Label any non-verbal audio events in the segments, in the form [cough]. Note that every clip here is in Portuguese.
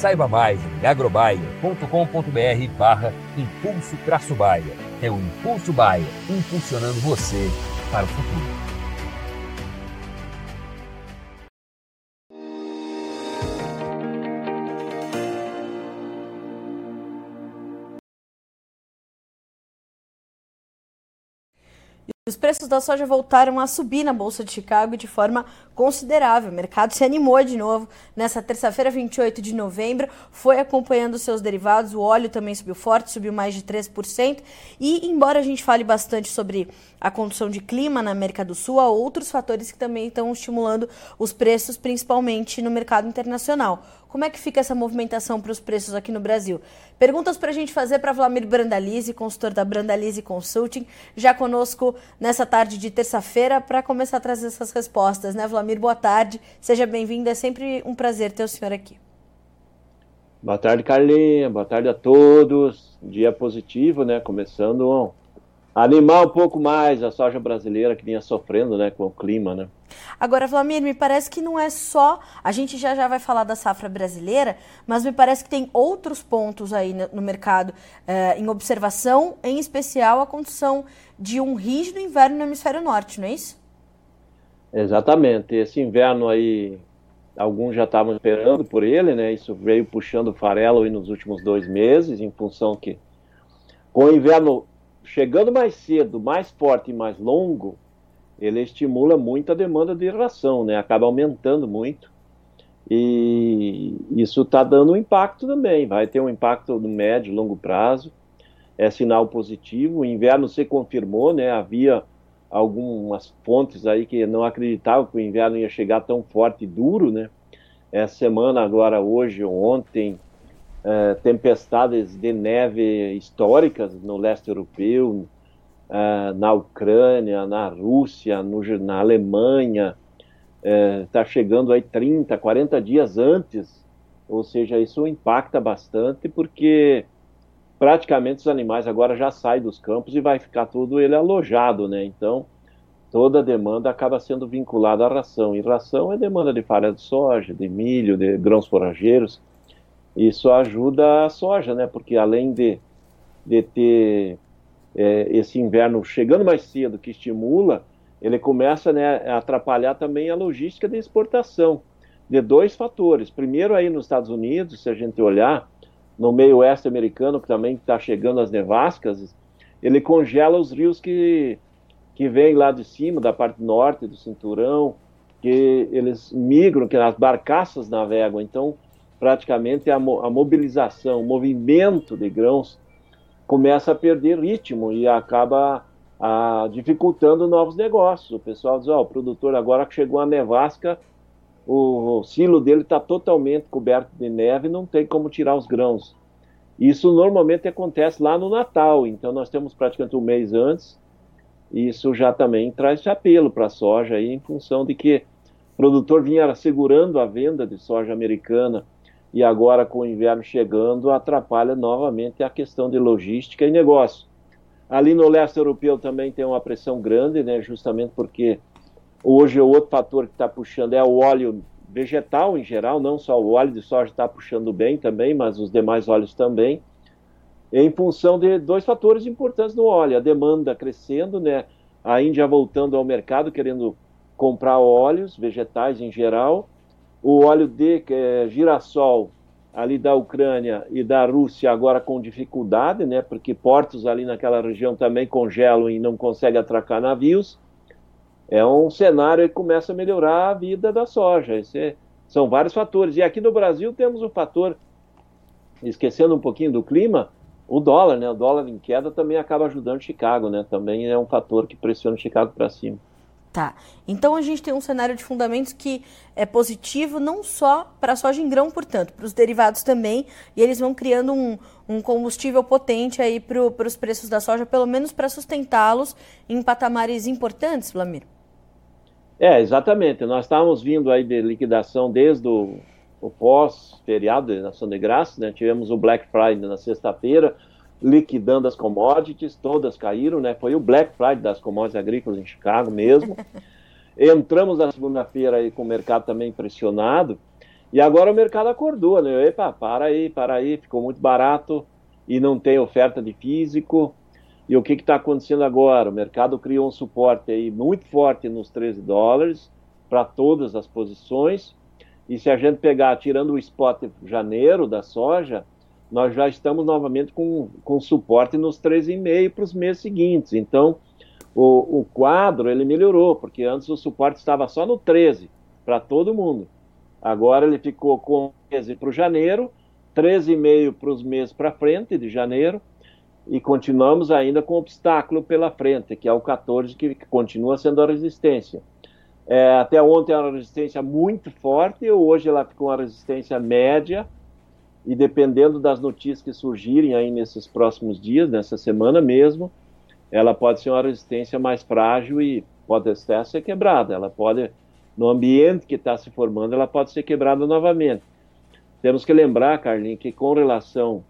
Saiba mais em agrobaia.com.br barra Impulso Traço Baia. É o Impulso Baia, impulsionando você para o futuro. Os preços da soja voltaram a subir na Bolsa de Chicago de forma considerável. O mercado se animou de novo nessa terça-feira, 28 de novembro, foi acompanhando seus derivados. O óleo também subiu forte, subiu mais de 3%. E, embora a gente fale bastante sobre a condição de clima na América do Sul, há outros fatores que também estão estimulando os preços, principalmente no mercado internacional. Como é que fica essa movimentação para os preços aqui no Brasil? Perguntas para a gente fazer para Vlamir Brandalize, consultor da Brandalize Consulting, já conosco nessa tarde de terça-feira para começar a trazer essas respostas, né, Vlamir? Boa tarde, seja bem-vindo, é sempre um prazer ter o senhor aqui. Boa tarde, Carlinha, boa tarde a todos. Dia positivo, né? Começando animar um pouco mais a soja brasileira que vinha sofrendo né, com o clima. Né? Agora, Vlamir, me parece que não é só. A gente já já vai falar da safra brasileira, mas me parece que tem outros pontos aí no mercado eh, em observação, em especial a condição de um rígido inverno no hemisfério norte, não é isso? Exatamente. Esse inverno aí, alguns já estavam esperando por ele, né? Isso veio puxando o farelo aí nos últimos dois meses, em função que com o inverno chegando mais cedo, mais forte e mais longo, ele estimula muito a demanda de ração, né? Acaba aumentando muito. E isso está dando um impacto também. Vai ter um impacto no médio e longo prazo. É sinal positivo. O inverno se confirmou, né? Havia algumas fontes aí que não acreditavam que o inverno ia chegar tão forte e duro, né? Essa semana, agora, hoje, ontem, é, tempestades de neve históricas no leste europeu, é, na Ucrânia, na Rússia, no, na Alemanha, está é, chegando aí 30, 40 dias antes, ou seja, isso impacta bastante porque praticamente os animais agora já saem dos campos e vai ficar tudo ele alojado, né? Então, toda a demanda acaba sendo vinculada à ração. E ração é demanda de farinha de soja, de milho, de grãos forrageiros. Isso ajuda a soja, né? Porque além de, de ter é, esse inverno chegando mais cedo, que estimula, ele começa né, a atrapalhar também a logística de exportação, de dois fatores. Primeiro, aí nos Estados Unidos, se a gente olhar, no meio oeste americano, que também está chegando as nevascas, ele congela os rios que, que vêm lá de cima, da parte norte do cinturão, que eles migram, que as barcaças navegam. Então, praticamente a, a mobilização, o movimento de grãos começa a perder ritmo e acaba a, dificultando novos negócios. O pessoal diz, ó, oh, o produtor agora que chegou a nevasca, o, o silo dele está totalmente coberto de neve, não tem como tirar os grãos. Isso normalmente acontece lá no Natal, então nós temos praticamente um mês antes, isso já também traz apelo para a soja aí, em função de que o produtor vinha segurando a venda de soja americana e agora com o inverno chegando atrapalha novamente a questão de logística e negócio. Ali no leste europeu também tem uma pressão grande, né, justamente porque hoje o outro fator que está puxando é o óleo vegetal em geral, não só o óleo de soja está puxando bem também, mas os demais óleos também, em função de dois fatores importantes no óleo, a demanda crescendo, né, a Índia voltando ao mercado querendo comprar óleos vegetais em geral, o óleo de é, girassol ali da Ucrânia e da Rússia agora com dificuldade, né, porque portos ali naquela região também congelam e não conseguem atracar navios, é um cenário que começa a melhorar a vida da soja. Esse, são vários fatores. E aqui no Brasil temos o fator, esquecendo um pouquinho do clima, o dólar, né? O dólar em queda também acaba ajudando Chicago, né? Também é um fator que pressiona Chicago para cima. Tá. Então a gente tem um cenário de fundamentos que é positivo não só para a soja em grão, portanto, para os derivados também, e eles vão criando um, um combustível potente aí para os preços da soja, pelo menos para sustentá-los em patamares importantes, Vlamir. É, exatamente. Nós estávamos vindo aí de liquidação desde o, o pós-feriado de Nação de Graça, né? Tivemos o Black Friday na sexta-feira, liquidando as commodities, todas caíram, né? Foi o Black Friday das commodities agrícolas em Chicago mesmo. [laughs] Entramos na segunda-feira aí com o mercado também pressionado, e agora o mercado acordou, né? Epa, para aí, para aí, ficou muito barato e não tem oferta de físico. E o que está acontecendo agora? O mercado criou um suporte aí muito forte nos 13 dólares para todas as posições. E se a gente pegar, tirando o spot janeiro da soja, nós já estamos novamente com, com suporte nos 13,5 para os meses seguintes. Então, o, o quadro ele melhorou, porque antes o suporte estava só no 13 para todo mundo. Agora ele ficou com 13 para o janeiro, 13,5 para os meses para frente de janeiro, e continuamos ainda com obstáculo pela frente, que é o 14, que, que continua sendo a resistência. É, até ontem era uma resistência muito forte, hoje ela ficou uma resistência média, e dependendo das notícias que surgirem aí nesses próximos dias, nessa semana mesmo, ela pode ser uma resistência mais frágil e pode até ser quebrada. Ela pode, no ambiente que está se formando, ela pode ser quebrada novamente. Temos que lembrar, Carlinhos, que com relação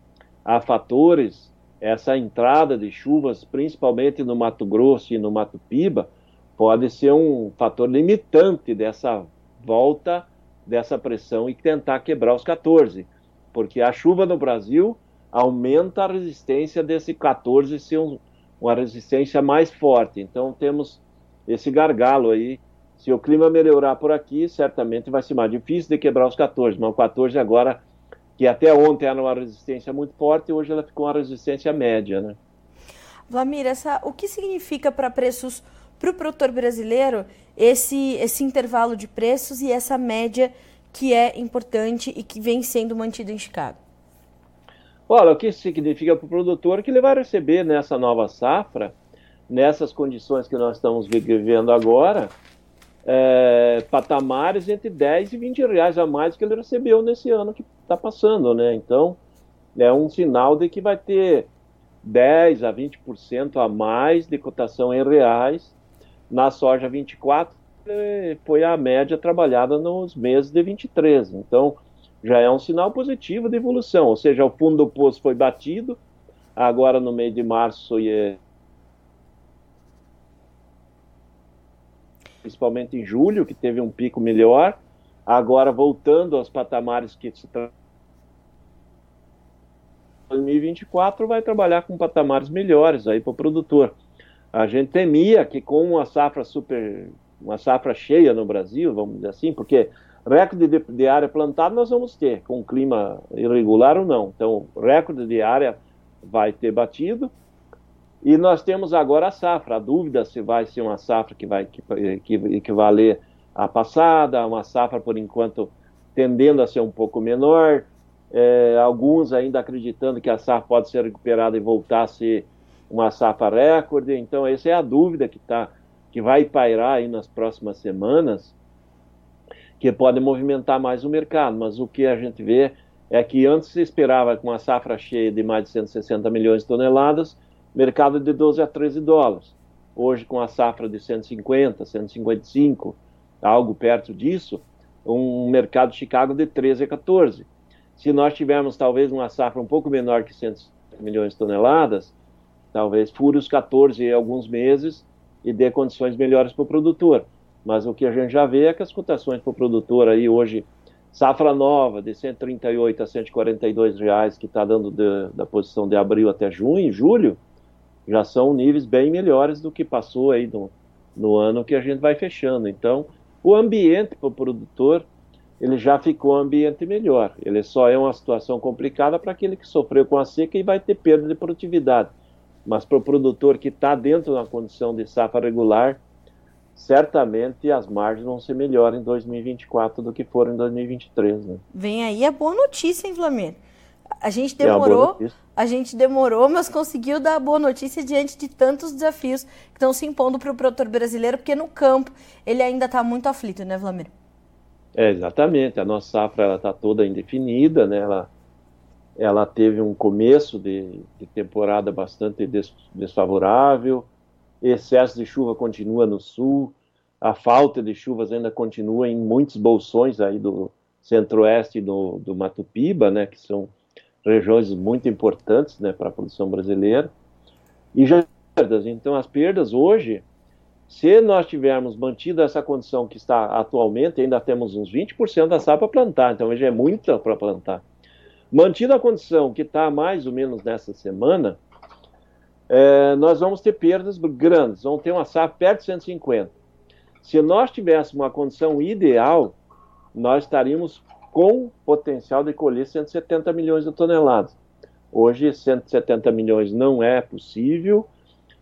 a fatores, essa entrada de chuvas, principalmente no Mato Grosso e no Mato Piba, pode ser um fator limitante dessa volta dessa pressão e tentar quebrar os 14 porque a chuva no Brasil aumenta a resistência desse 14 ser um, uma resistência mais forte. Então temos esse gargalo aí. Se o clima melhorar por aqui, certamente vai ser mais difícil de quebrar os 14, mas o 14 agora, que até ontem era uma resistência muito forte, hoje ela ficou uma resistência média, né? Vlamir, essa, o que significa para preços para o produtor brasileiro esse, esse intervalo de preços e essa média que é importante e que vem sendo mantido em Chicago? Olha, o que significa para o produtor que ele vai receber nessa nova safra, nessas condições que nós estamos vivendo agora, é, patamares entre 10 e 20 reais a mais que ele recebeu nesse ano que está passando, né? Então, é um sinal de que vai ter 10 a 20% a mais de cotação em reais na soja 24 foi a média trabalhada nos meses de 23. Então, já é um sinal positivo de evolução, ou seja, o fundo do poço foi batido, agora no mês de março e principalmente em julho, que teve um pico melhor, agora voltando aos patamares que se 2024 vai trabalhar com patamares melhores aí para o produtor. A gente temia que com uma safra super uma safra cheia no Brasil, vamos dizer assim, porque recorde de, de área plantada nós vamos ter, com clima irregular ou não. Então, recorde de área vai ter batido. E nós temos agora a safra. A dúvida se vai ser uma safra que vai que, que equivaler à passada, uma safra, por enquanto, tendendo a ser um pouco menor. É, alguns ainda acreditando que a safra pode ser recuperada e voltar a ser uma safra recorde. Então, essa é a dúvida que está que vai pairar aí nas próximas semanas, que pode movimentar mais o mercado. Mas o que a gente vê é que antes se esperava com uma safra cheia de mais de 160 milhões de toneladas, mercado de 12 a 13 dólares. Hoje, com a safra de 150, 155, algo perto disso, um mercado de Chicago de 13 a 14. Se nós tivermos talvez uma safra um pouco menor que 150 milhões de toneladas, talvez fure os 14 em alguns meses e dê condições melhores para o produtor. Mas o que a gente já vê é que as cotações para o produtor aí hoje, safra nova de 138 a 142 reais, que está dando de, da posição de abril até junho, julho, já são níveis bem melhores do que passou aí no, no ano que a gente vai fechando. Então, o ambiente para o produtor ele já ficou um ambiente melhor. Ele só é uma situação complicada para aquele que sofreu com a seca e vai ter perda de produtividade. Mas para o produtor que está dentro da condição de safra regular, certamente as margens vão ser melhores em 2024 do que foram em 2023. Né? Vem aí a boa notícia, hein, Flamengo? A gente demorou, é a gente demorou, mas conseguiu dar a boa notícia diante de tantos desafios que estão se impondo para o produtor brasileiro, porque no campo ele ainda está muito aflito, né, Vlamir? É, exatamente. A nossa safra está toda indefinida, né? Ela, ela teve um começo de, de temporada bastante des, desfavorável, excesso de chuva continua no sul, a falta de chuvas ainda continua em muitos bolsões aí do centro-oeste do, do Mato Piba, né? Que são regiões muito importantes, né? Para a produção brasileira. E já perdas. Então, as perdas hoje se nós tivermos mantido essa condição que está atualmente, ainda temos uns 20% da safra plantar, então já é muita para plantar. Mantida a condição que está mais ou menos nessa semana, é, nós vamos ter perdas grandes, vamos ter uma safra perto de 150. Se nós tivéssemos uma condição ideal, nós estaríamos com potencial de colher 170 milhões de toneladas. Hoje, 170 milhões não é possível,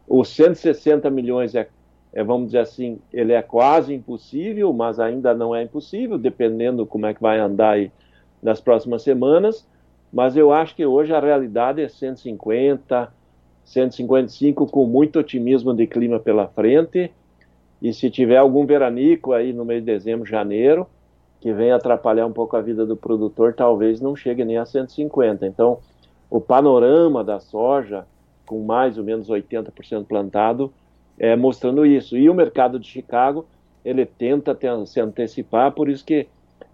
os 160 milhões é é, vamos dizer assim, ele é quase impossível, mas ainda não é impossível, dependendo como é que vai andar aí nas próximas semanas. Mas eu acho que hoje a realidade é 150, 155, com muito otimismo de clima pela frente. E se tiver algum veranico aí no mês de dezembro, janeiro, que venha atrapalhar um pouco a vida do produtor, talvez não chegue nem a 150. Então, o panorama da soja, com mais ou menos 80% plantado, é, mostrando isso. E o mercado de Chicago, ele tenta se antecipar, por isso que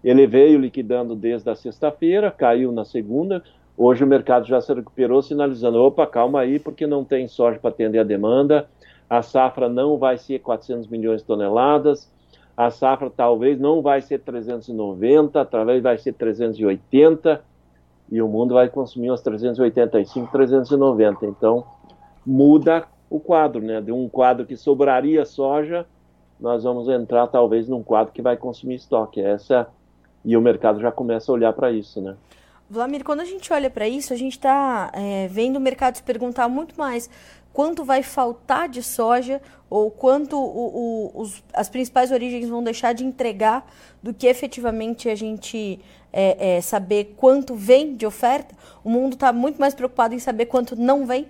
ele veio liquidando desde a sexta-feira, caiu na segunda, hoje o mercado já se recuperou, sinalizando, opa, calma aí, porque não tem soja para atender a demanda, a safra não vai ser 400 milhões de toneladas, a safra talvez não vai ser 390, talvez vai ser 380, e o mundo vai consumir umas 385, 390. Então, muda o quadro, né? De um quadro que sobraria soja, nós vamos entrar talvez num quadro que vai consumir estoque. Essa e o mercado já começa a olhar para isso, né? Vladimir, quando a gente olha para isso, a gente está é, vendo o mercado se perguntar muito mais quanto vai faltar de soja ou quanto o, o, os, as principais origens vão deixar de entregar do que efetivamente a gente é, é, saber quanto vem de oferta. O mundo está muito mais preocupado em saber quanto não vem.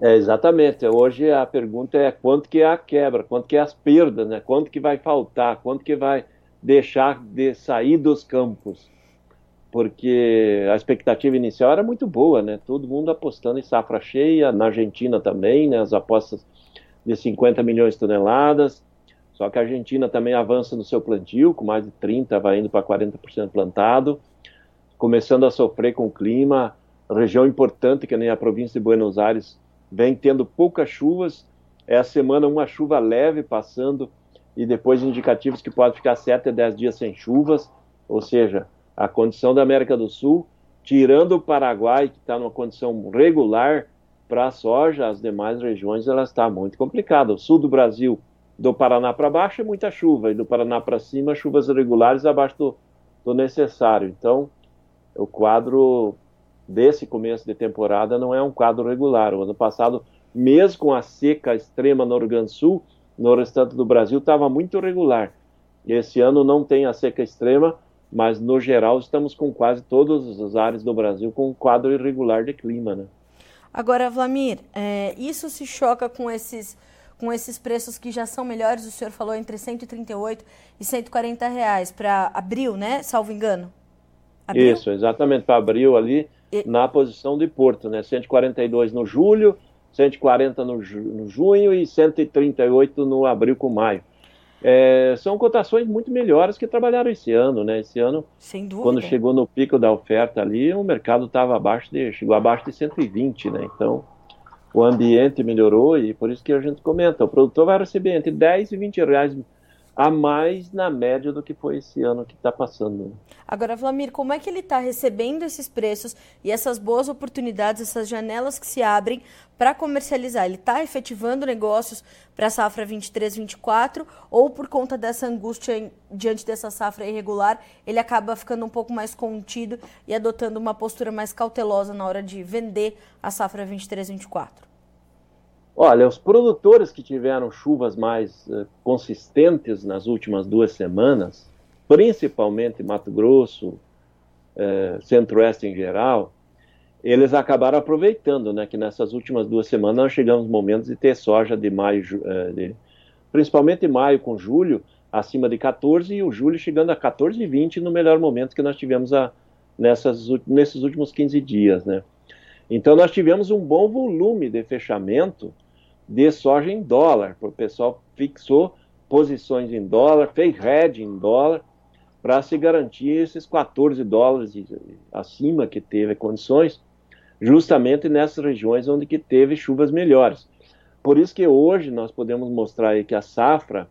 É, exatamente. Hoje a pergunta é quanto que é a quebra, quanto que é as perdas, né? Quanto que vai faltar, quanto que vai deixar de sair dos campos. Porque a expectativa inicial era muito boa, né? Todo mundo apostando em safra cheia, na Argentina também, né? As apostas de 50 milhões de toneladas. Só que a Argentina também avança no seu plantio, com mais de 30, vai indo para 40% plantado, começando a sofrer com o clima. Região importante, que nem a província de Buenos Aires, vem tendo poucas chuvas. Essa semana uma chuva leve passando e depois indicativos que pode ficar 7 a 10 dias sem chuvas, ou seja, a condição da América do Sul, tirando o Paraguai, que está numa condição regular para a soja, as demais regiões ela está muito complicada. O sul do Brasil, do Paraná para baixo, é muita chuva, e do Paraná para cima, chuvas regulares abaixo do, do necessário. Então, o quadro desse começo de temporada não é um quadro regular. O ano passado, mesmo com a seca extrema no Rio Grande do Sul, no restante do Brasil estava muito regular. Esse ano não tem a seca extrema, mas no geral estamos com quase todas as áreas do Brasil com um quadro irregular de clima, né? Agora, Vlamir, é, isso se choca com esses com esses preços que já são melhores, o senhor falou entre 138 e 140 reais para abril, né? Salvo engano. Abril? Isso, exatamente, para abril ali na posição de Porto, né? 142 no julho, 140 no, no junho e 138 no abril com maio. É, são cotações muito melhores que trabalharam esse ano, né? Esse ano, quando chegou no pico da oferta ali, o mercado estava abaixo de, chegou abaixo de 120, né? Então, o ambiente melhorou e por isso que a gente comenta, o produtor vai receber entre 10 e 20 reais a mais na média do que foi esse ano que está passando. Agora, Vlamir, como é que ele está recebendo esses preços e essas boas oportunidades, essas janelas que se abrem para comercializar? Ele está efetivando negócios para a safra 23-24 ou por conta dessa angústia diante dessa safra irregular, ele acaba ficando um pouco mais contido e adotando uma postura mais cautelosa na hora de vender a safra 23-24? Olha, os produtores que tiveram chuvas mais uh, consistentes nas últimas duas semanas, principalmente Mato Grosso, uh, Centro-Oeste em geral, eles acabaram aproveitando, né? Que nessas últimas duas semanas nós chegamos momentos de ter soja de maio, uh, de, principalmente maio com julho, acima de 14 e o julho chegando a 14,20 no melhor momento que nós tivemos a, nessas, nesses últimos 15 dias, né? Então nós tivemos um bom volume de fechamento de soja em dólar. O pessoal fixou posições em dólar, fez hedge em dólar, para se garantir esses 14 dólares acima que teve condições, justamente nessas regiões onde que teve chuvas melhores. Por isso que hoje nós podemos mostrar aí que a safra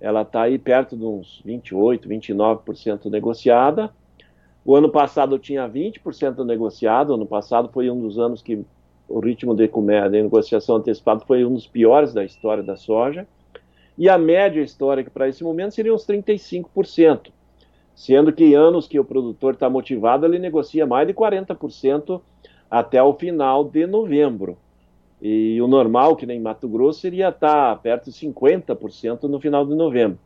ela está aí perto de uns 28, 29% negociada. O ano passado tinha 20% negociado, ano passado foi um dos anos que o ritmo de, de negociação antecipada foi um dos piores da história da soja, e a média histórica para esse momento seria uns 35%, sendo que em anos que o produtor está motivado, ele negocia mais de 40% até o final de novembro. E o normal, que nem Mato Grosso, seria estar tá perto de 50% no final de novembro.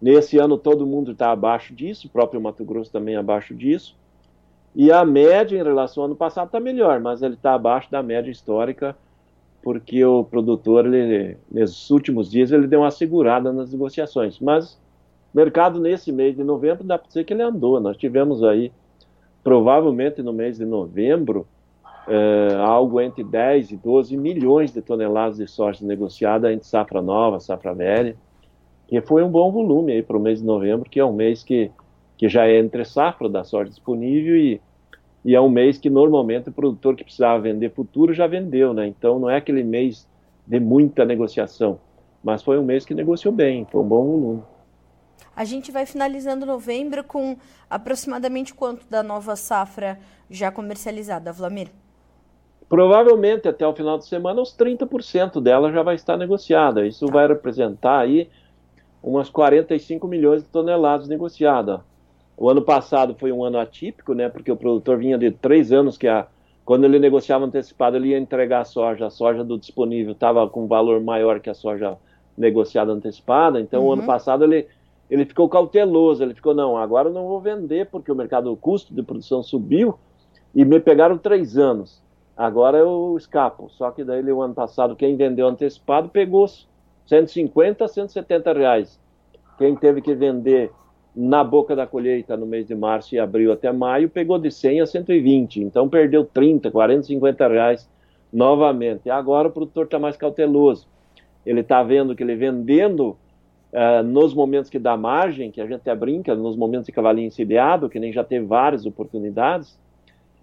Nesse ano todo mundo está abaixo disso, o próprio Mato Grosso também abaixo disso. E a média em relação ao ano passado está melhor, mas ele está abaixo da média histórica, porque o produtor, ele, nesses últimos dias, ele deu uma segurada nas negociações. Mas mercado nesse mês de novembro, dá para dizer que ele andou. Nós tivemos aí, provavelmente no mês de novembro, é, algo entre 10 e 12 milhões de toneladas de soja negociada entre safra nova, safra velha, que foi um bom volume aí para o mês de novembro, que é um mês que que já é entre safra da soja disponível e, e é um mês que normalmente o produtor que precisava vender futuro já vendeu, né? Então não é aquele mês de muita negociação, mas foi um mês que negociou bem, foi um bom volume. A gente vai finalizando novembro com aproximadamente quanto da nova safra já comercializada, Vlamir? Provavelmente até o final de semana os 30% dela já vai estar negociada. Isso tá. vai representar aí umas 45 milhões de toneladas negociadas. O ano passado foi um ano atípico, né? Porque o produtor vinha de três anos que a, quando ele negociava antecipado, ele ia entregar a soja. A soja do disponível estava com valor maior que a soja negociada antecipada. Então, uhum. o ano uhum. passado ele, ele ficou cauteloso. Ele ficou, não, agora eu não vou vender porque o mercado, o custo de produção subiu e me pegaram três anos. Agora eu escapo. Só que daí, o ano passado, quem vendeu antecipado pegou 150 a 170 reais. Quem teve que vender na boca da colheita no mês de março e abril até maio, pegou de 100 a 120, então perdeu 30, 40, 50 reais novamente. E agora o produtor está mais cauteloso. Ele está vendo que ele vendendo uh, nos momentos que dá margem, que a gente até brinca, nos momentos de cavalinho encilhado, que nem já teve várias oportunidades,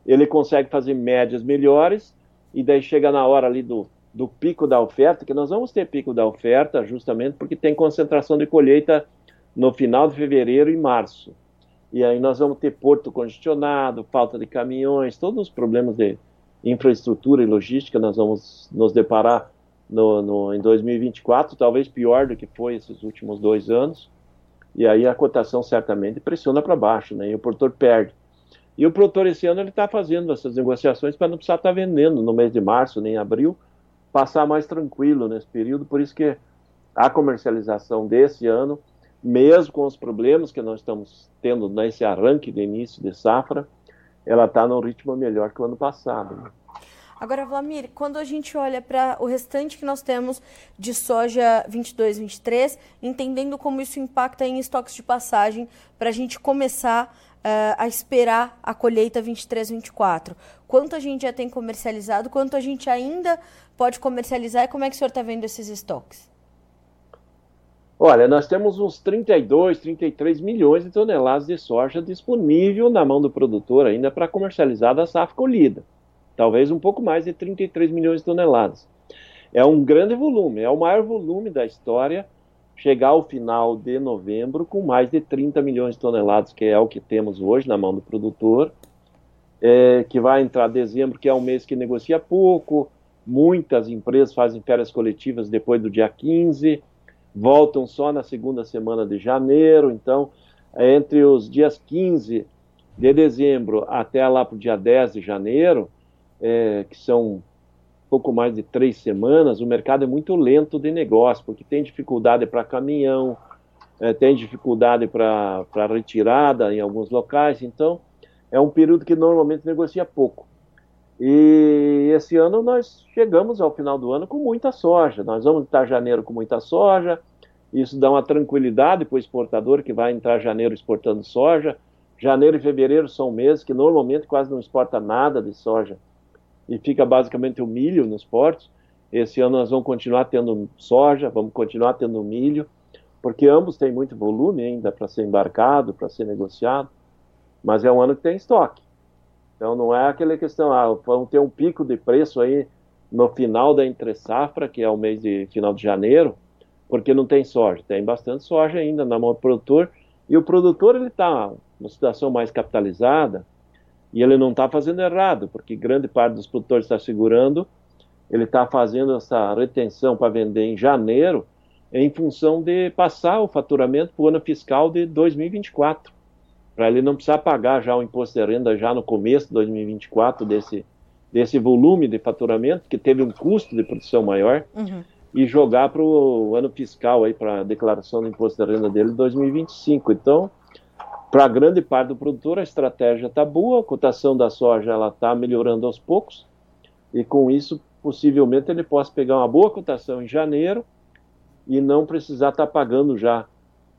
ele consegue fazer médias melhores e daí chega na hora ali do, do pico da oferta, que nós vamos ter pico da oferta justamente porque tem concentração de colheita no final de fevereiro e março. E aí nós vamos ter porto congestionado, falta de caminhões, todos os problemas de infraestrutura e logística nós vamos nos deparar no, no, em 2024, talvez pior do que foi esses últimos dois anos. E aí a cotação certamente pressiona para baixo, né? E o produtor perde. E o produtor esse ano ele está fazendo essas negociações para não precisar estar tá vendendo no mês de março nem abril, passar mais tranquilo nesse período. Por isso que a comercialização desse ano mesmo com os problemas que nós estamos tendo nesse arranque de início de safra, ela está num ritmo melhor que o ano passado. Agora, Vlamir, quando a gente olha para o restante que nós temos de soja 22, 23, entendendo como isso impacta em estoques de passagem, para a gente começar uh, a esperar a colheita 23, 24. Quanto a gente já tem comercializado, quanto a gente ainda pode comercializar e como é que o senhor está vendo esses estoques? Olha, nós temos uns 32, 33 milhões de toneladas de soja disponível na mão do produtor ainda para comercializar da safra colhida. Talvez um pouco mais de 33 milhões de toneladas. É um grande volume, é o maior volume da história chegar ao final de novembro com mais de 30 milhões de toneladas, que é o que temos hoje na mão do produtor, é, que vai entrar dezembro, que é um mês que negocia pouco, muitas empresas fazem férias coletivas depois do dia 15, voltam só na segunda semana de janeiro, então, entre os dias 15 de dezembro até lá para o dia 10 de janeiro, é, que são pouco mais de três semanas, o mercado é muito lento de negócio, porque tem dificuldade para caminhão, é, tem dificuldade para retirada em alguns locais, então é um período que normalmente negocia pouco. E esse ano nós chegamos ao final do ano com muita soja. Nós vamos estar janeiro com muita soja. Isso dá uma tranquilidade para o exportador que vai entrar janeiro exportando soja. Janeiro e fevereiro são meses que normalmente quase não exporta nada de soja e fica basicamente o milho nos portos. Esse ano nós vamos continuar tendo soja, vamos continuar tendo milho, porque ambos têm muito volume ainda para ser embarcado, para ser negociado, mas é um ano que tem estoque. Então não é aquela questão, ah, vamos ter um pico de preço aí no final da entre safra, que é o mês de final de janeiro, porque não tem soja. Tem bastante soja ainda na mão do produtor, e o produtor ele está numa situação mais capitalizada, e ele não está fazendo errado, porque grande parte dos produtores está segurando, ele está fazendo essa retenção para vender em janeiro, em função de passar o faturamento para o ano fiscal de 2024, para ele não precisar pagar já o imposto de renda já no começo de 2024 desse, desse volume de faturamento, que teve um custo de produção maior, uhum. e jogar para o ano fiscal, para a declaração do imposto de renda dele em 2025. Então, para grande parte do produtor, a estratégia está boa, a cotação da soja está melhorando aos poucos, e com isso, possivelmente, ele possa pegar uma boa cotação em janeiro e não precisar estar tá pagando já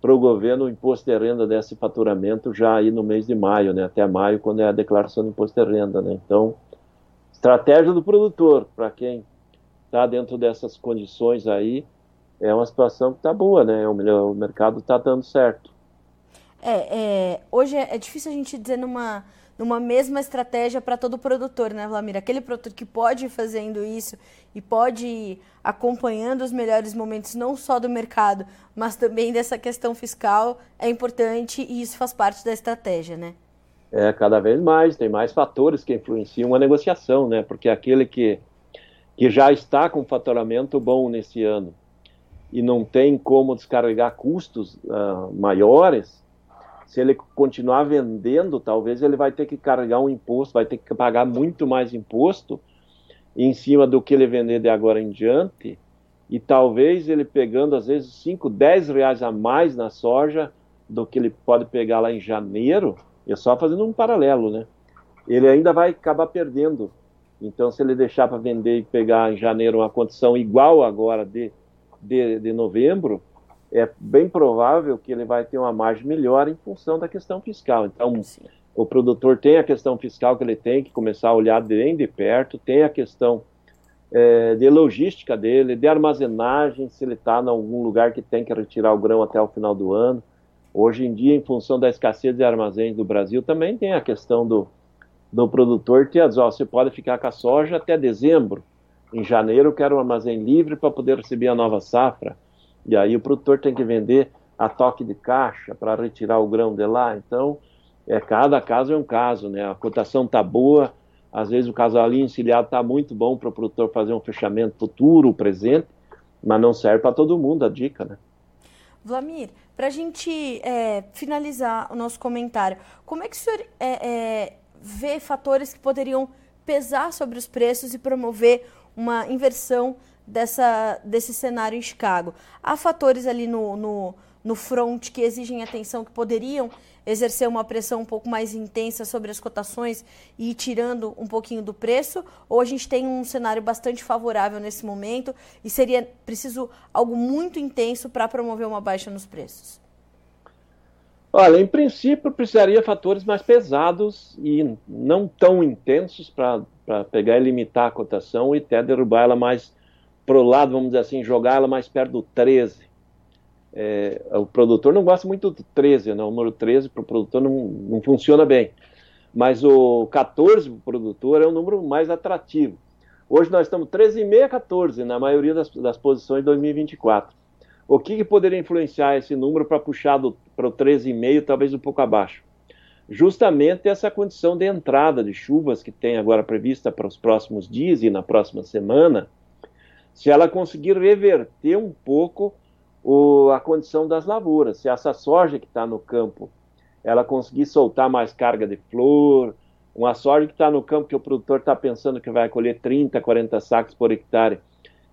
para o governo o imposto de renda desse faturamento já aí no mês de maio, né, até maio, quando é a declaração do imposto de renda. Né? Então, estratégia do produtor, para quem está dentro dessas condições aí, é uma situação que está boa, né? o mercado está dando certo. É, é, hoje é, é, difícil a gente dizer numa, numa mesma estratégia para todo produtor, né, Vlamir? Aquele produtor que pode ir fazendo isso e pode ir acompanhando os melhores momentos, não só do mercado, mas também dessa questão fiscal, é importante e isso faz parte da estratégia, né? É, cada vez mais, tem mais fatores que influenciam a negociação, né? Porque aquele que, que já está com faturamento bom nesse ano e não tem como descarregar custos uh, maiores, se ele continuar vendendo, talvez ele vai ter que carregar um imposto, vai ter que pagar muito mais imposto em cima do que ele vender de agora em diante, e talvez ele pegando às vezes 5, 10 reais a mais na soja do que ele pode pegar lá em janeiro, é só fazendo um paralelo, né? Ele ainda vai acabar perdendo. Então, se ele deixar para vender e pegar em janeiro uma condição igual agora de, de, de novembro, é bem provável que ele vai ter uma margem melhor em função da questão fiscal. Então, Sim. o produtor tem a questão fiscal que ele tem que começar a olhar bem de perto, tem a questão é, de logística dele, de armazenagem, se ele está em algum lugar que tem que retirar o grão até o final do ano. Hoje em dia, em função da escassez de armazéns do Brasil, também tem a questão do, do produtor ter, ó, você pode ficar com a soja até dezembro. Em janeiro, eu quero um armazém livre para poder receber a nova safra. E aí o produtor tem que vender a toque de caixa para retirar o grão de lá. Então, é, cada caso é um caso, né? A cotação está boa, às vezes o casalinho encilhado está muito bom para o produtor fazer um fechamento futuro, presente, mas não serve para todo mundo a dica, né? Vlamir, para a gente é, finalizar o nosso comentário, como é que o senhor é, é, vê fatores que poderiam pesar sobre os preços e promover uma inversão dessa, desse cenário em Chicago. Há fatores ali no, no, no front que exigem atenção, que poderiam exercer uma pressão um pouco mais intensa sobre as cotações e ir tirando um pouquinho do preço? Ou a gente tem um cenário bastante favorável nesse momento e seria preciso algo muito intenso para promover uma baixa nos preços? Olha, em princípio precisaria fatores mais pesados e não tão intensos para pegar e limitar a cotação e até derrubar ela mais para o lado, vamos dizer assim, jogar ela mais perto do 13. É, o produtor não gosta muito do 13, né? o número 13 para o produtor não, não funciona bem. Mas o 14 para o produtor é o número mais atrativo. Hoje nós estamos 13,5 a 14 na maioria das, das posições de 2024. O que, que poderia influenciar esse número para puxar para o 13,5, talvez um pouco abaixo? Justamente essa condição de entrada de chuvas que tem agora prevista para os próximos dias e na próxima semana, se ela conseguir reverter um pouco o, a condição das lavouras, se essa soja que está no campo ela conseguir soltar mais carga de flor, uma soja que está no campo que o produtor está pensando que vai colher 30, 40 sacos por hectare,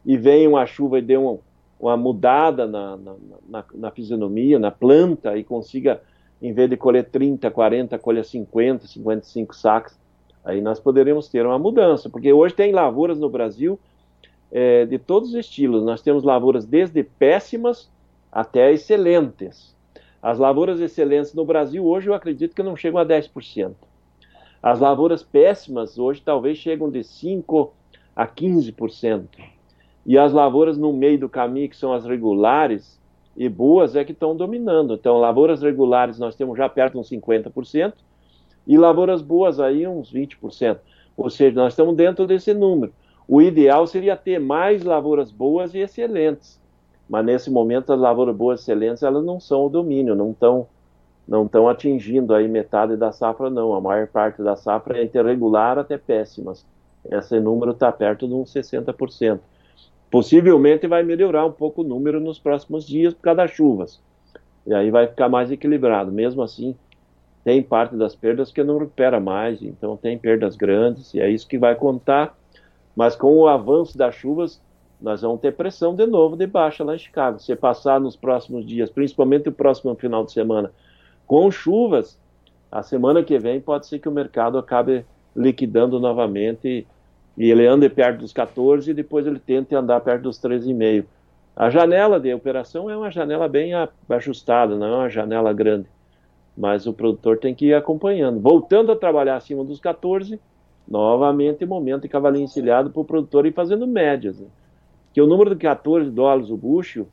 e vem uma chuva e dê um, uma mudada na, na, na, na, fisionomia, na planta, e consiga, em vez de colher 30, 40, colher 50, 55 sacos, aí nós poderíamos ter uma mudança, porque hoje tem lavouras no Brasil é, de todos os estilos. Nós temos lavouras desde péssimas até excelentes. As lavouras excelentes no Brasil hoje eu acredito que não chegam a 10%. As lavouras péssimas hoje talvez chegam de 5% a 15%. E as lavouras no meio do caminho, que são as regulares e boas, é que estão dominando. Então, lavouras regulares nós temos já perto de uns 50%, e lavouras boas aí uns 20%. Ou seja, nós estamos dentro desse número. O ideal seria ter mais lavouras boas e excelentes. Mas nesse momento as lavouras boas e excelentes elas não são o domínio, não estão não estão atingindo aí metade da safra não. A maior parte da safra é interregular até péssimas. Esse número está perto de uns 60%. Possivelmente vai melhorar um pouco o número nos próximos dias por causa das chuvas. E aí vai ficar mais equilibrado. Mesmo assim, tem parte das perdas que não recupera mais, então tem perdas grandes, e é isso que vai contar. Mas com o avanço das chuvas, nós vamos ter pressão de novo de baixa lá em Chicago. Se passar nos próximos dias, principalmente o próximo final de semana, com chuvas, a semana que vem pode ser que o mercado acabe liquidando novamente e ele anda perto dos 14 e depois ele tenta andar perto dos 13,5. A janela de operação é uma janela bem ajustada, não é uma janela grande. Mas o produtor tem que ir acompanhando. Voltando a trabalhar acima dos 14, novamente momento de cavalinho encilhado para o produtor ir fazendo médias. Né? Que o número de 14 dólares o bucho,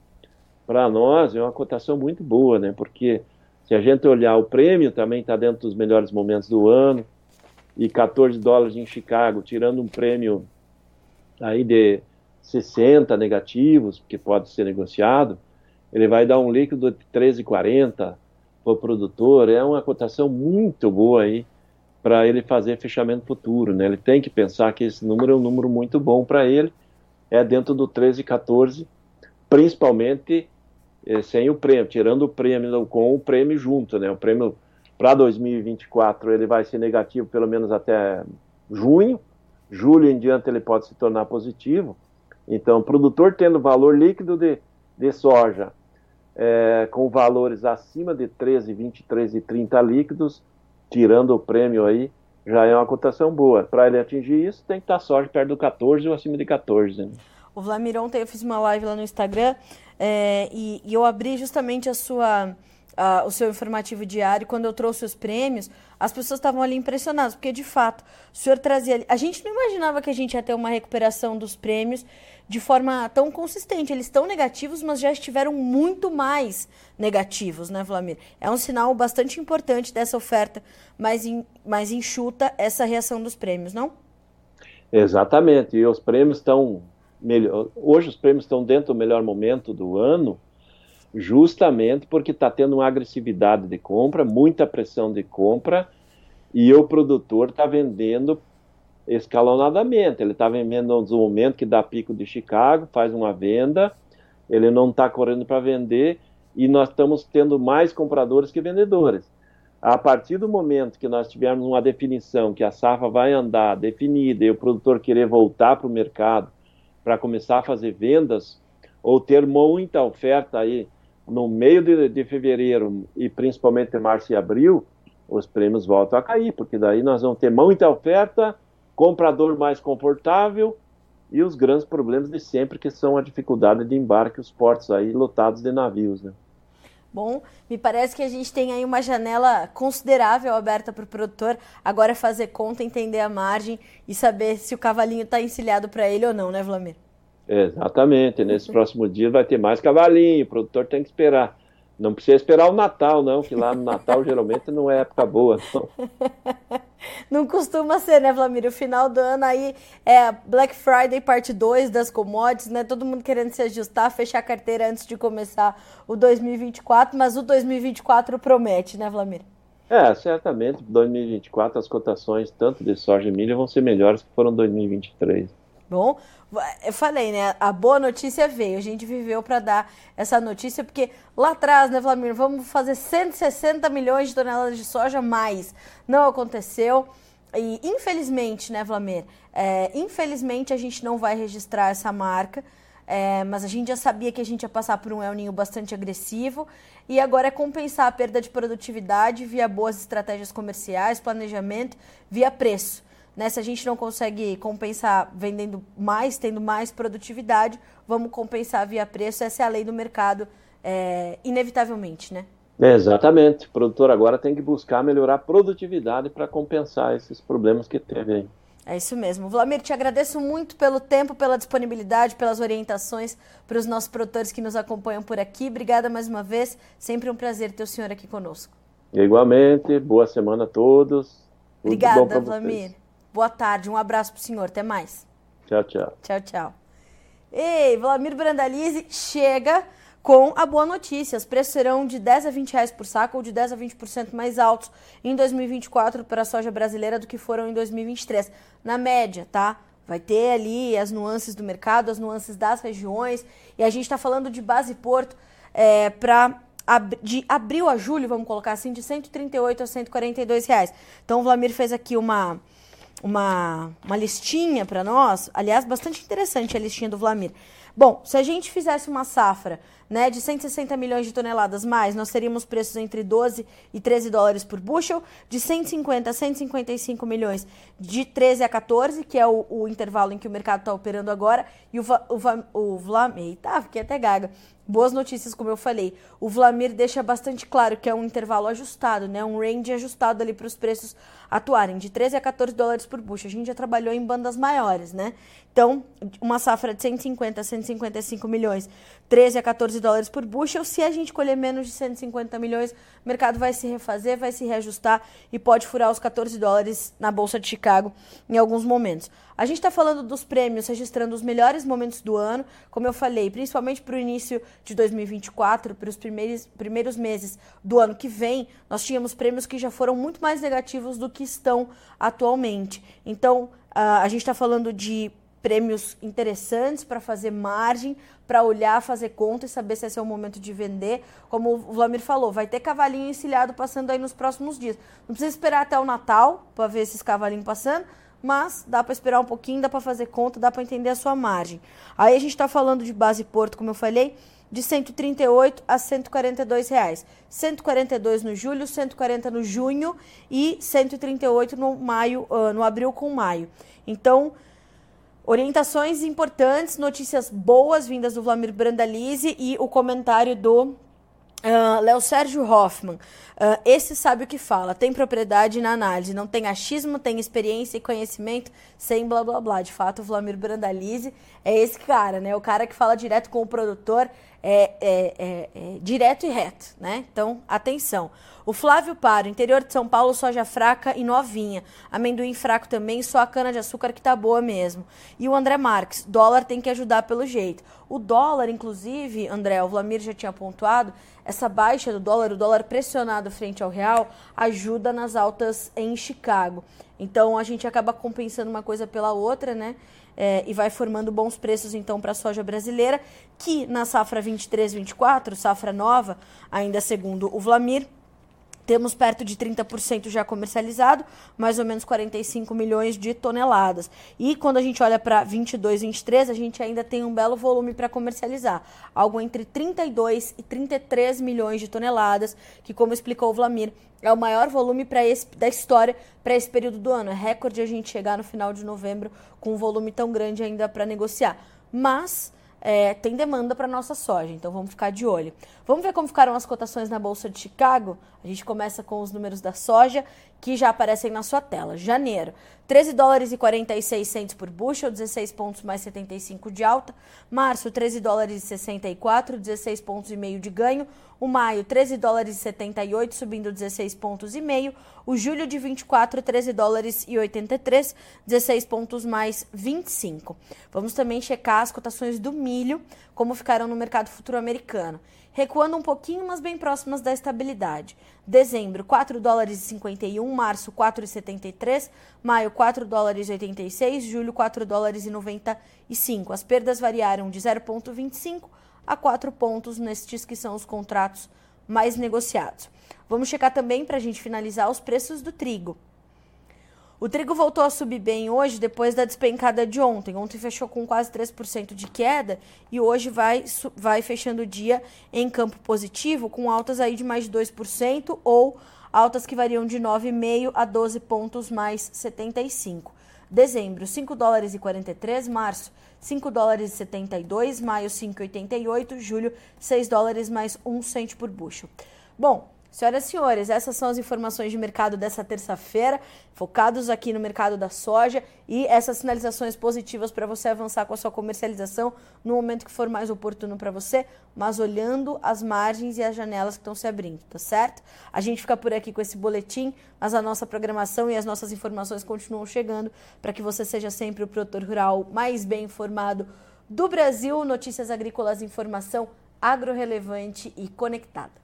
para nós, é uma cotação muito boa, né? Porque se a gente olhar o prêmio, também está dentro dos melhores momentos do ano e 14 dólares em Chicago, tirando um prêmio aí de 60 negativos, que pode ser negociado, ele vai dar um líquido de 13,40 para o produtor. É uma cotação muito boa aí para ele fazer fechamento futuro. Né? Ele tem que pensar que esse número é um número muito bom para ele, é dentro do 13,14, principalmente eh, sem o prêmio, tirando o prêmio com o prêmio junto. Né? O prêmio para 2024 ele vai ser negativo pelo menos até junho. Julho em diante ele pode se tornar positivo. Então, o produtor tendo valor líquido de, de soja é, com valores acima de 13, 23 e 30 líquidos, tirando o prêmio aí, já é uma cotação boa. Para ele atingir isso, tem que estar soja perto do 14 ou acima de 14. Né? O Vlamir, ontem eu fiz uma live lá no Instagram é, e, e eu abri justamente a sua uh, o seu informativo diário, quando eu trouxe os prêmios, as pessoas estavam ali impressionadas, porque de fato, o senhor trazia. A gente não imaginava que a gente ia ter uma recuperação dos prêmios de forma tão consistente. Eles estão negativos, mas já estiveram muito mais negativos, né, Vlamir? É um sinal bastante importante dessa oferta mais, in, mais enxuta, essa reação dos prêmios, não? Exatamente. E os prêmios estão. Melhor... Hoje os prêmios estão dentro do melhor momento do ano justamente porque está tendo uma agressividade de compra, muita pressão de compra, e o produtor está vendendo escalonadamente. Ele está vendendo no momento que dá pico de Chicago, faz uma venda, ele não está correndo para vender, e nós estamos tendo mais compradores que vendedores. A partir do momento que nós tivermos uma definição que a safra vai andar definida e o produtor querer voltar para o mercado para começar a fazer vendas, ou ter muita oferta aí no meio de, de fevereiro e principalmente março e abril, os prêmios voltam a cair, porque daí nós vamos ter muita oferta, comprador mais confortável e os grandes problemas de sempre, que são a dificuldade de embarque, os portos aí lotados de navios, né? Bom, me parece que a gente tem aí uma janela considerável aberta para o produtor. Agora fazer conta, entender a margem e saber se o cavalinho está encilhado para ele ou não, né, Vlamir? Exatamente. Nesse próximo dia vai ter mais cavalinho, o produtor tem que esperar. Não precisa esperar o Natal, não, que lá no Natal [laughs] geralmente não é época boa. Não. [laughs] não costuma ser, né, Vlamir? O final do ano aí é Black Friday parte 2 das commodities, né? Todo mundo querendo se ajustar, fechar a carteira antes de começar o 2024, mas o 2024 promete, né, Vlamir? É, certamente, 2024 as cotações tanto de soja e milho vão ser melhores que foram 2023. Bom, eu falei, né? A boa notícia veio. A gente viveu para dar essa notícia, porque lá atrás, né, Vladimir, vamos fazer 160 milhões de toneladas de soja mais. Não aconteceu. E infelizmente, né, Vladimir? É, infelizmente a gente não vai registrar essa marca. É, mas a gente já sabia que a gente ia passar por um El Ninho bastante agressivo e agora é compensar a perda de produtividade via boas estratégias comerciais, planejamento, via preço. Né? Se a gente não consegue compensar vendendo mais, tendo mais produtividade, vamos compensar via preço. Essa é a lei do mercado, é, inevitavelmente, né? É, exatamente. O produtor agora tem que buscar melhorar a produtividade para compensar esses problemas que teve aí. É isso mesmo. Vladimir, te agradeço muito pelo tempo, pela disponibilidade, pelas orientações para os nossos produtores que nos acompanham por aqui. Obrigada mais uma vez. Sempre um prazer ter o senhor aqui conosco. Igualmente. Boa semana a todos. Obrigada, Vladimir. Boa tarde, um abraço para o senhor, até mais. Tchau, tchau. Tchau, tchau. Ei, Vladimir Brandalize chega com a boa notícia. Os preços serão de 10 a 20 reais por saco ou de 10 a 20% mais altos em 2024 para a soja brasileira do que foram em 2023. Na média, tá? Vai ter ali as nuances do mercado, as nuances das regiões. E a gente está falando de base porto é, para de abril a julho, vamos colocar assim, de 138 a 142 reais. Então o Vlamir fez aqui uma uma, uma listinha para nós, aliás, bastante interessante a listinha do Vlamir. Bom, se a gente fizesse uma safra né, de 160 milhões de toneladas mais, nós teríamos preços entre 12 e 13 dólares por bushel, de 150 a 155 milhões de 13 a 14, que é o, o intervalo em que o mercado está operando agora, e o, o, o Vlamir, eita, fiquei até gaga, boas notícias, como eu falei. O Vlamir deixa bastante claro que é um intervalo ajustado, né? Um range ajustado ali para os preços atuarem, de 13 a 14 dólares por bushel. A gente já trabalhou em bandas maiores, né? Então, uma safra de 150 a 155 milhões, 13 a 14 dólares por bushel. Se a gente colher menos de 150 milhões, o mercado vai se refazer, vai se reajustar e pode furar os 14 dólares na Bolsa de Chicago em alguns momentos. A gente está falando dos prêmios, registrando os melhores momentos do ano, como eu falei, principalmente para o início de 2024, para os primeiros, primeiros meses do ano que vem, nós tínhamos prêmios que já foram muito mais negativos do que estão atualmente. Então, uh, a gente está falando de prêmios interessantes para fazer margem, para olhar, fazer conta e saber se esse é o momento de vender. Como o Vlamir falou, vai ter cavalinho encilhado passando aí nos próximos dias. Não precisa esperar até o Natal para ver esses cavalinhos passando, mas dá para esperar um pouquinho, dá para fazer conta, dá para entender a sua margem. Aí a gente está falando de base Porto, como eu falei, de 138 a 142 reais. 142 no julho, 140 no junho e 138 no maio, uh, no abril com maio. Então, Orientações importantes, notícias boas vindas do Vladimir Brandalize e o comentário do Uh, Léo Sérgio Hoffman, uh, esse sabe o que fala, tem propriedade na análise, não tem achismo, tem experiência e conhecimento, sem blá blá blá. De fato, o Vladimir Brandalize é esse cara, né? O cara que fala direto com o produtor, é, é, é, é direto e reto, né? Então, atenção. O Flávio Paro, interior de São Paulo, soja fraca e novinha. Amendoim fraco também, só a cana-de-açúcar que tá boa mesmo. E o André Marques, dólar tem que ajudar pelo jeito. O dólar, inclusive, André, o Vlamir já tinha pontuado, essa baixa do dólar, o dólar pressionado frente ao real, ajuda nas altas em Chicago. Então a gente acaba compensando uma coisa pela outra, né? É, e vai formando bons preços então para a soja brasileira, que na safra 23-24, safra nova, ainda segundo o Vlamir, temos perto de 30% já comercializado, mais ou menos 45 milhões de toneladas. E quando a gente olha para 22, 23, a gente ainda tem um belo volume para comercializar, algo entre 32 e 33 milhões de toneladas, que como explicou o Vlamir, é o maior volume para da história para esse período do ano. É recorde a gente chegar no final de novembro com um volume tão grande ainda para negociar. Mas é, tem demanda para nossa soja, então vamos ficar de olho. Vamos ver como ficaram as cotações na Bolsa de Chicago? A gente começa com os números da soja que já aparecem na sua tela. Janeiro, 13 dólares e 46 centos por bushel, 16 pontos mais 75 de alta. Março, 13 dólares e 64, 16 pontos e meio de ganho. O maio, 13 dólares e 78, subindo 16 pontos e meio. O julho de 24, 13 dólares e 83, 16 pontos mais 25. Vamos também checar as cotações do milho, como ficaram no mercado futuro americano recuando um pouquinho, mas bem próximas da estabilidade. Dezembro, 4 dólares e 51, março, 4,73, maio, 4 dólares e 86, julho, 4 dólares e 95. As perdas variaram de 0,25 a 4 pontos nestes que são os contratos mais negociados. Vamos checar também, para a gente finalizar, os preços do trigo. O trigo voltou a subir bem hoje depois da despencada de ontem. Ontem fechou com quase 3% de queda e hoje vai, vai fechando o dia em campo positivo, com altas aí de mais de 2% ou altas que variam de 9,5 a 12 pontos mais 75. Dezembro, 5 dólares e 43, março, 5 dólares e 72, maio, 5,88, julho, 6 dólares mais 1 cento por bushel. Bom, Senhoras e senhores, essas são as informações de mercado dessa terça-feira, focados aqui no mercado da soja e essas sinalizações positivas para você avançar com a sua comercialização no momento que for mais oportuno para você, mas olhando as margens e as janelas que estão se abrindo, tá certo? A gente fica por aqui com esse boletim, mas a nossa programação e as nossas informações continuam chegando para que você seja sempre o produtor rural mais bem informado do Brasil. Notícias agrícolas, informação agro-relevante e conectada.